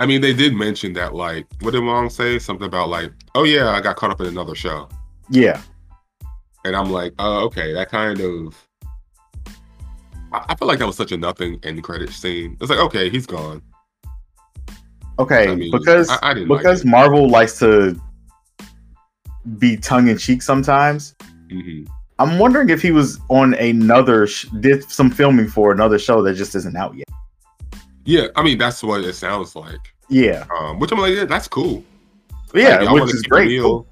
I mean, they did mention that, like, what did Wong say? Something about, like, oh, yeah, I got caught up in another show. Yeah. And I'm like, oh, okay, that kind of. I, I feel like that was such a nothing end credit scene. It's like, okay, he's gone. Okay. I mean, because I, I like because it. Marvel likes to be tongue in cheek sometimes. Mhm. I'm wondering if he was on another sh- did some filming for another show that just isn't out yet. Yeah, I mean, that's what it sounds like. Yeah, Um, which I'm like, yeah, that's cool. yeah, Like, which is great. Cool.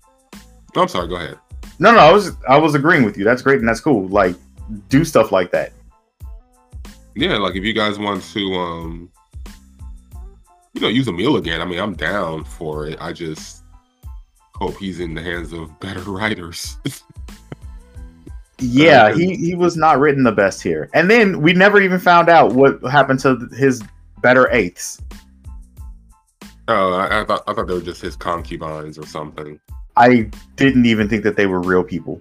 No, I'm sorry, go ahead. No, no, I was I was agreeing with you. That's great and that's cool. Like do stuff like that. Yeah, like if you guys want to, um, you know, use Emil again, I mean, I'm down for it. I just hope he's in the hands of better writers. Yeah, he he was not written the best here. And then we never even found out what happened to his better eighths. oh, I, I thought I thought they were just his concubines or something. I didn't even think that they were real people.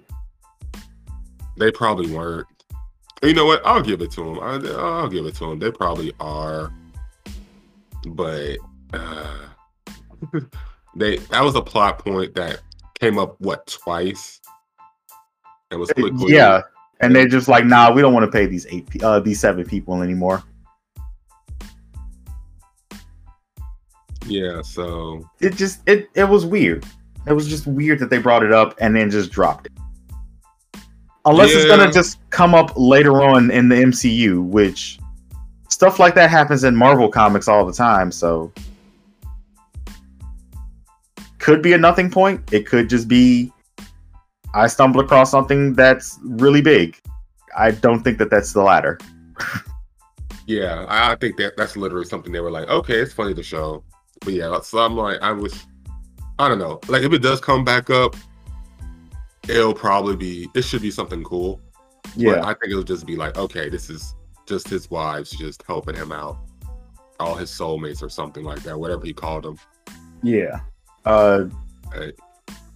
They probably weren't. You know what? I'll give it to them. I, I'll give it to them. They probably are, but uh, they that was a plot point that came up what twice, and was quickly Yeah, and they're just like, nah, we don't want to pay these eight, uh, these seven people anymore. Yeah. So It just it it was weird. It was just weird that they brought it up and then just dropped it. Unless it's gonna just come up later on in the MCU, which stuff like that happens in Marvel comics all the time. So could be a nothing point. It could just be I stumbled across something that's really big. I don't think that that's the latter. yeah, I, I think that that's literally something they were like, okay, it's funny to show, but yeah. So I'm like, I wish, I don't know, like if it does come back up, it'll probably be it should be something cool. But Yeah, I think it'll just be like, okay, this is just his wives just helping him out. All his soulmates or something like that, whatever he called them. yeah, uh, Right.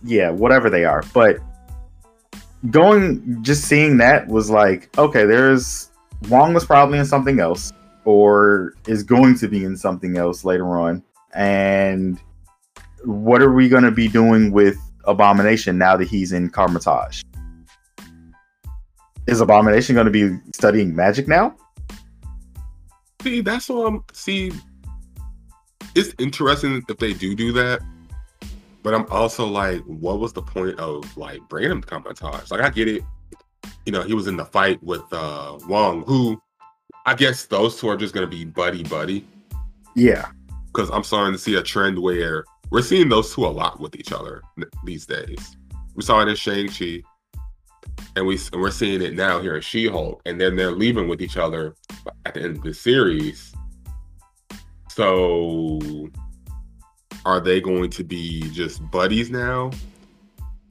yeah, whatever they are. But going, just seeing that was like, okay, there's Wong was probably in something else, or is going to be in something else later on. And what are we going to be doing with Abomination now that he's in Kamar-Taj? Is Abomination going to be studying magic now? See, that's what I'm. See, it's interesting if they do do that, but I'm also like, what was the point of like bringing him to Kamar-Taj? Like, I get it. You know, he was in the fight with uh Wong, who I guess those two are just gonna be buddy buddy. Yeah, Because I'm starting to see a trend where we're seeing those two a lot with each other these days. We saw it in Shang Chi, and we and we're seeing it now here in She Hulk, and then they're leaving with each other at the end of the series. So, are they going to be just buddies now?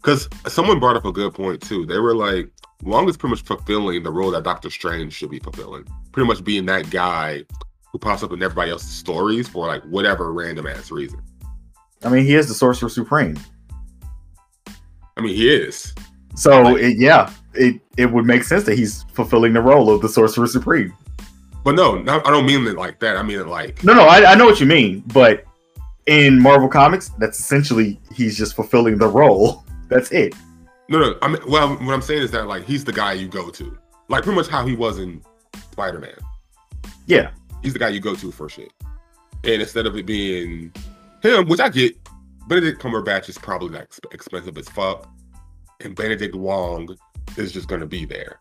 Because someone brought up a good point too. They were like, Wong is pretty much fulfilling the role that Doctor Strange should be fulfilling. Pretty much being that guy who pops up in everybody else's stories for like whatever random ass reason. I mean, he is the Sorcerer Supreme. I mean, he is. So Like- it, yeah, it it would make sense that he's fulfilling the role of the Sorcerer Supreme. But no, not, I don't mean it like that. I mean it like No, no, I, I know what you mean, but in Marvel Comics, that's essentially he's just fulfilling the role. That's it. no, no. I mean, well, what I'm saying is that like he's the guy you go to, like pretty much how he was in Spider Man. Yeah. He's the guy you go to for shit. And instead of it being him, which I get, Benedict Cumberbatch is probably like exp- expensive as fuck, and Benedict Wong is just gonna be there.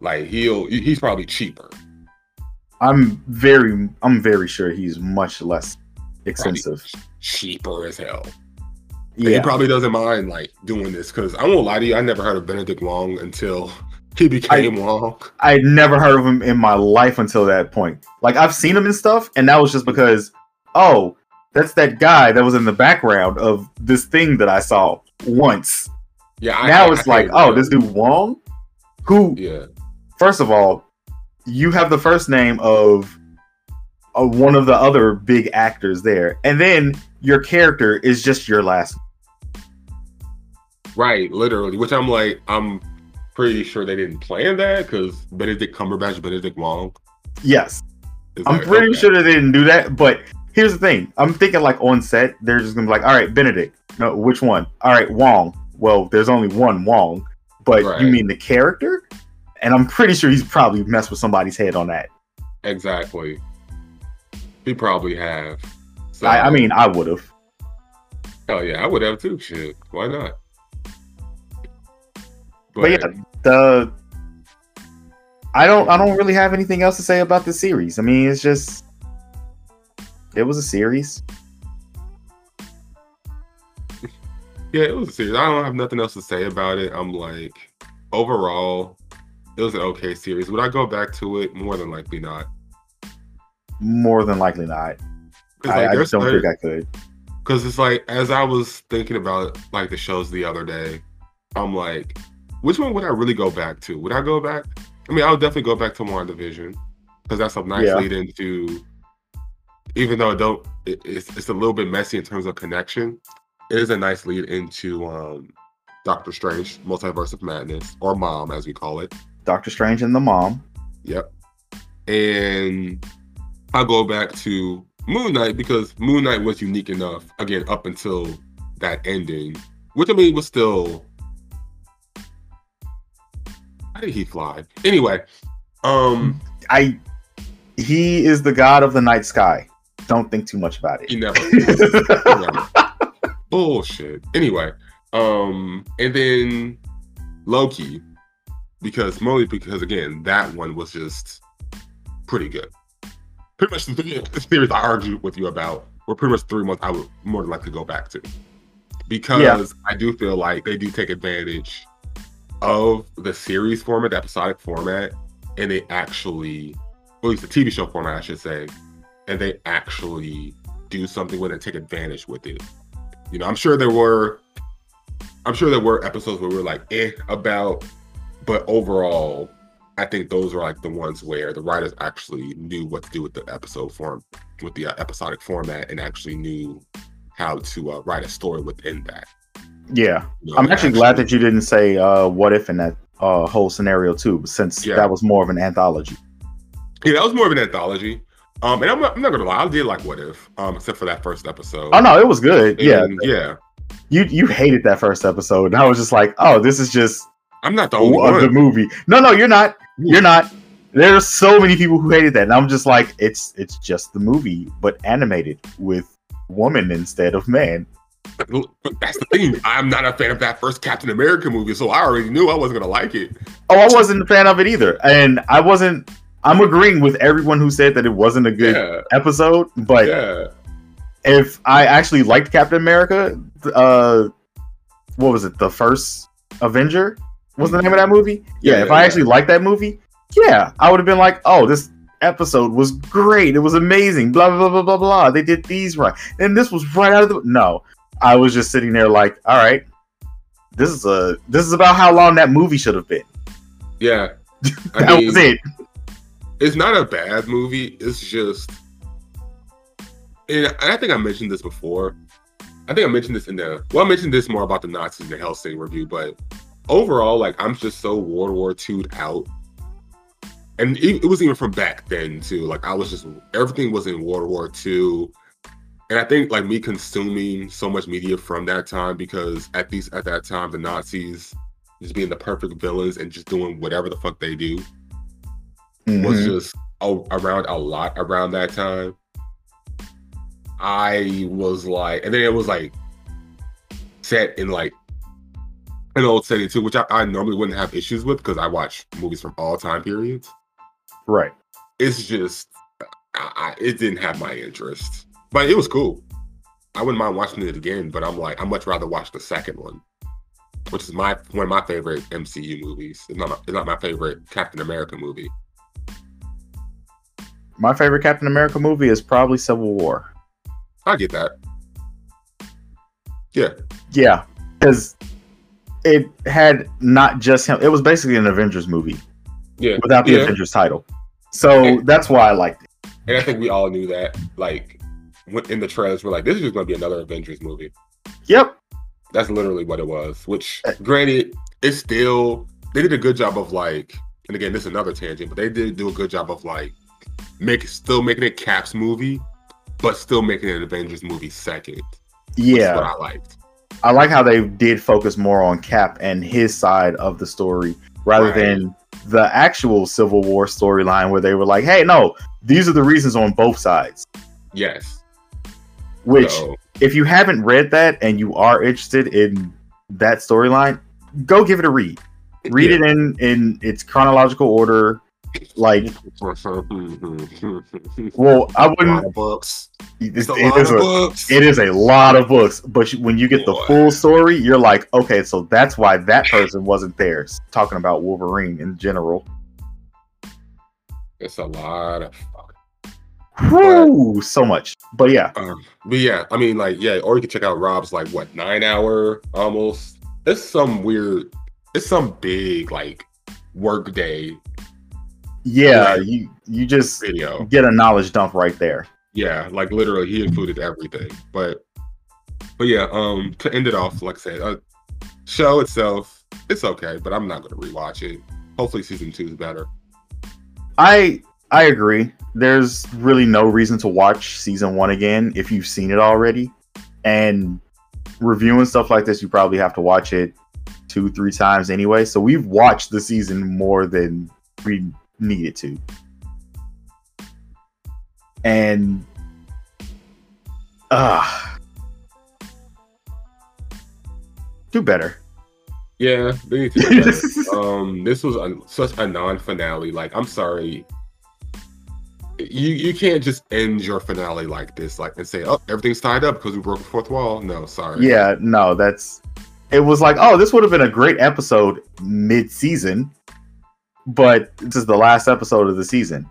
Like he'll, he's probably cheaper. I'm very, I'm very sure he's much less expensive. cheaper as hell. And Yeah, He probably doesn't mind like doing this because I won't lie to you, I never heard of Benedict Wong until he became Wong. I had never heard of him in my life until that point. Like I've seen him and stuff, and that was just because, oh, that's that guy that was in the background of this thing that I saw once. Yeah, I- now I- it's I like, oh, this dude Wong, who Yeah, first of all, you have the first name of uh, one of the other big actors there, and then your character is just your last. right, literally. Which I'm like, I'm pretty sure they didn't plan that because Benedict Cumberbatch, Benedict Wong. Yes, is I'm like, pretty okay. sure they didn't do that. But here's the thing: I'm thinking like on set, they're just gonna be like, "All right, Benedict. No, which one? All right, Wong. Well, there's only one Wong, but Right. you mean the character?" And I'm pretty sure he's probably messed with somebody's head on that. Exactly. He probably have. So, I, I mean, I would have. Oh yeah, I would have too. Shit, why not? But yeah, the I don't I don't really have anything else to say about the series. I mean, it's just it was a series. Yeah, it was a series. I don't have nothing else to say about it. I'm like, overall, it was an okay series. Would I go back to it? More than likely not. More than likely not. I, like, I there's just don't think I could. Cause it's like as I was thinking about like the shows the other day, I'm like, which one would I really go back to? Would I go back? I mean, I would definitely go back to WandaVision because that's a nice Yeah. lead into. Even though it don't, it, it's it's a little bit messy in terms of connection. It is a nice lead into um, Doctor Strange, Multiverse of Madness, or Mom as we call it. Doctor Strange and the mom. Yep. And I'll go back to Moon Knight because Moon Knight was unique enough, again, up until that ending, which I mean was still. Did he fly? Anyway, um, I he is the god of the night sky. Don't think too much about he it. never. he never. Bullshit. Anyway, um, and then Loki, because mostly because again, that one was just pretty good. Pretty much the, series I argued with you about were pretty much three months I would more than likely go back to. Because I do feel like they do take advantage of the series format, the episodic format, and they actually, or at least the TV show format, I should say, and they actually do something with it, take advantage with it. You know, I'm sure there were, I'm sure there were episodes where we were like, eh, about, but overall, I think those are like the ones where the writers actually knew what to do with the episode form, with the uh, episodic format, and actually knew how to uh, write a story within that. Yeah. Know, I'm actually glad that you didn't say uh what if in that uh whole scenario too, since Yeah. that was more of an anthology. Yeah, that was more of an anthology. Um, and I'm not, I'm not gonna lie, I did like What If, um, except for that first episode. Oh no, it was good. Yeah. And, yeah. You you hated that first episode. And I was just like, oh, this is just I'm not the only good one. movie. No, no, you're not. You're not. There's so many people who hated that, and I'm just like, it's it's just the movie, but animated with woman instead of man. That's the thing. I'm not a fan of that first Captain America movie, so I already knew I wasn't gonna like it. Oh, I wasn't a fan of it either, and I wasn't. I'm agreeing with everyone who said that it wasn't a good Yeah, episode, but yeah. if I actually liked Captain America, uh, what was it? The first Avenger was the name of that movie. Yeah, Yeah, if I actually liked that movie, yeah, I would have been like, oh, this episode was great. It was amazing. Blah blah blah blah blah. They did these right, and this was right out of the no. I was just sitting there like, all right, this is a this is about how long that movie should have been. Yeah. I that mean, was it. it's not a bad movie. It's just, and I think I mentioned this before. I think I mentioned this in the well, I mentioned this more about the Nazis in the Hellsing review, but overall, like I'm just so World War II out, and it, it was even from back then too. Like I was just everything was in World War II, and I think like me consuming so much media from that time because at least at that time the Nazis just being the perfect villains and just doing whatever the fuck they do was Mhm. just a- around a lot around that time. I was like, and then it was like set in like an old setting too, which I, I normally wouldn't have issues with because I watch movies from all time periods. Right. It's just, I, I, it didn't have my interest, but it was cool. I wouldn't mind watching it again, but I'm like, I much rather watch the second one, which is my one of my favorite MCU movies. It's not my, it's not my favorite Captain America movie. My favorite Captain America movie is probably Civil War. I get that. Yeah, Yeah, because it had not just him. It was basically an Avengers movie yeah. without the Yeah. Avengers title. So And- that's why I liked it. And I think we all knew that. Like in the trailers, we're like, this is just going to be another Avengers movie. Yep. That's literally what it was. Which, eh. granted, it's still they did a good job of like, and again, this is another tangent, but they did do a good job of like make still making it Cap's movie, but still making it an Avengers movie second. Yeah. what I liked. I like how they did focus more on Cap and his side of the story rather Right. than the actual Civil War storyline where they were like, hey, no, these are the reasons on both sides. Yes. Which, So, if you haven't read that and you are interested in that storyline, go give it a read. Read yeah. it in in its chronological order. Like, well, I wouldn't. books. It's, It's a it lot is of a books. it is a lot of books, but you- when you get the full story, you're like, okay, so that's why that person wasn't there. Talking about Wolverine in general. It's a lot of Whew, so much. But yeah, Um, but yeah, I mean, like, yeah, or you can check out Rob's like what nine hour almost. It's some weird. It's some big like work day yeah, Right. you you just video. get a knowledge dump right there. Yeah, like literally, he included everything. But but yeah, um, to end it off, like I said, uh, show itself, it's okay, but I'm not gonna rewatch it. Hopefully, season two is better. I I agree. There's really no reason to watch season one again if you've seen it already. And reviewing stuff like this, you probably have to watch it two, three times anyway. So we've watched the season more than we needed to. And uh do better. Yeah, they need to do better. um, this was a, such a non-finale. Like, I'm sorry, you you can't just end your finale like this, like and say, "Oh, everything's tied up because we broke the fourth wall." No, sorry. Yeah, no, that's it was like, oh, this would have been a great episode mid-season, but this is the last episode of the season.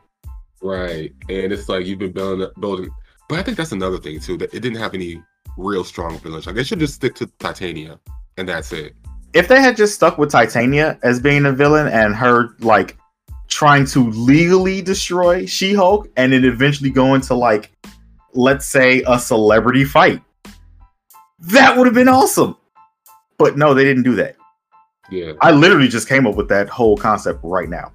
right. And it's like you've been building, building. But I think that's another thing too that it didn't have any real strong villains. Like they should just stick to Titania, and that's it. If they had just stuck with Titania as being a villain and her like trying to legally destroy She-Hulk and then eventually go into like let's say a celebrity fight. That would have been awesome. But no, they didn't do that. Yeah. I literally just came up with that whole concept right now.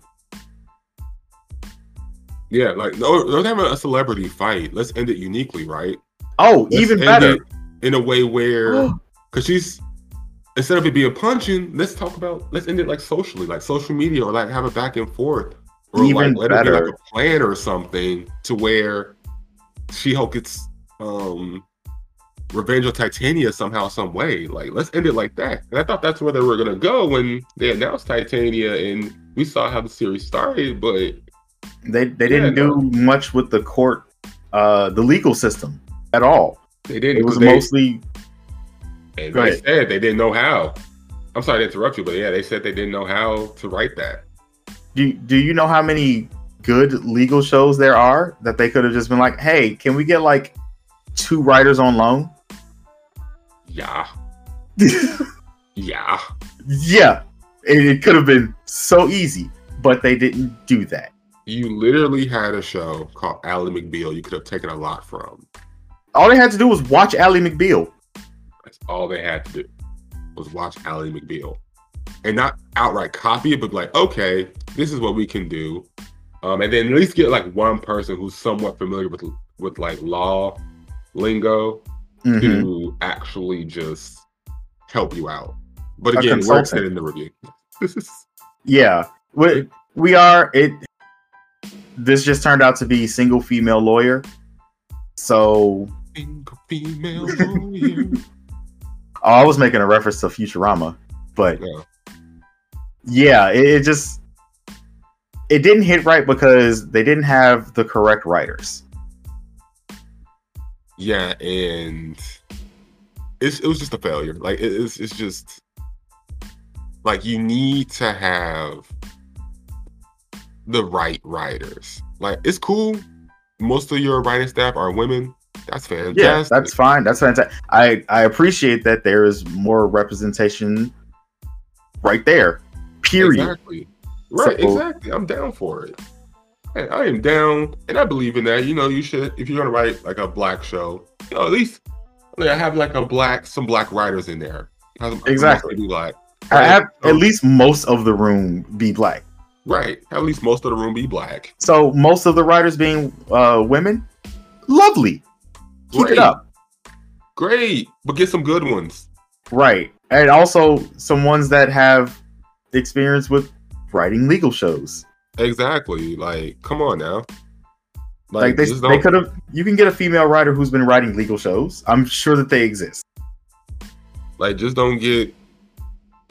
Yeah, like no, don't have a celebrity fight. Let's end it uniquely, right? Oh, Let's even better. in a way where, because she's instead of it being punching, let's talk about let's end it like socially, like social media, or like have a back and forth, or Even like let it be like a plan or something to where She Hulk gets um revenge of Titania somehow, some way. Like let's end it like that. And I thought that's where they were gonna go when they announced Titania, and we saw how the series started, but They they Yeah, didn't do much with the court, uh, the legal system at all. they didn't. It was they- mostly And Go they said they didn't know how. I'm sorry to interrupt you, but yeah, they said they didn't know how to write that. do do you know how many good legal shows there are that they could have just been like, hey, can we get like two writers on loan? Yeah, yeah. yeah, it, it could have been so easy, but they didn't do that. You literally had a show called Ally McBeal. You could have taken a lot from. All they had to do was watch Ally McBeal. That's all they had to do was watch Ally McBeal, and not outright copy it, but like, okay, this is what we can do, um, and then at least get like one person who's somewhat familiar with with like law lingo Mhm. to actually just help you out. But again, we're consultant. extending the review. Yeah, we we are it. this just turned out to be single female lawyer. So Single female lawyer. I was making a reference to Futurama, but Yeah. yeah, it, it just it didn't hit right because they didn't have the correct writers. Yeah, and it's it was just a failure. Like it- it's it's just like you need to have the right writers. Like it's cool. Most of your writing staff are women. That's fantastic. Yeah, that's fine. That's fantastic. I I appreciate that there is more representation right there. Period. Exactly. Right, So- exactly. I'm down for it. And I am down, and I believe in that. You know, you should if you're gonna write like a black show, you know, at least like, have like a black some black writers in there. Have- Exactly. mostly Black. I Right? have at least most of the room be black. Right. At least most of the room be black. So most of the writers being uh, women, lovely. Keep Great. it up. Great. But get some good ones. Right. And also some ones that have experience with writing legal shows. Exactly. Like, come on now. Like, they, they could have you can get a female writer who's been writing legal shows. I'm sure that they exist. like just don't get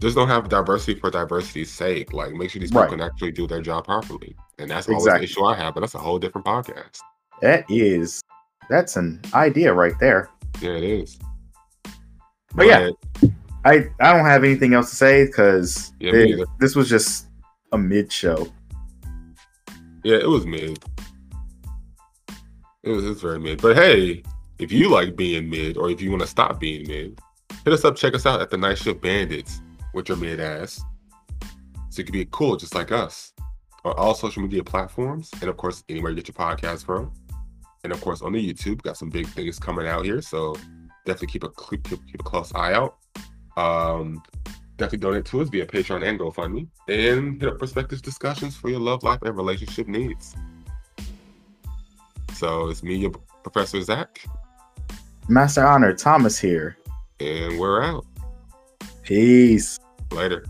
just don't have diversity for diversity's sake. Like make sure these people Right. can actually do their job properly. And that's always Exactly. the issue I have, but that's a whole different podcast. That is that's an idea right there. Yeah, it is. But yeah, I I don't have anything else to say because Yeah, this was just a mid show. Yeah, it was mid. It was, it was very mid. But hey, if you like being mid or if you want to stop being mid, hit us up, check us out at the Night Shift Bandits with your mid ass. So you can be cool just like us on all social media platforms. And of course, anywhere you get your podcast from. And of course, on the YouTube, got some big things coming out here. So definitely keep a keep, keep a close eye out. Um, definitely donate to us via Patreon and GoFundMe, and hit up perspectives discussions for your love life and relationship needs. So it's me, your Professor Zach, Master Honor Thomas here. and we're out. Peace. Later.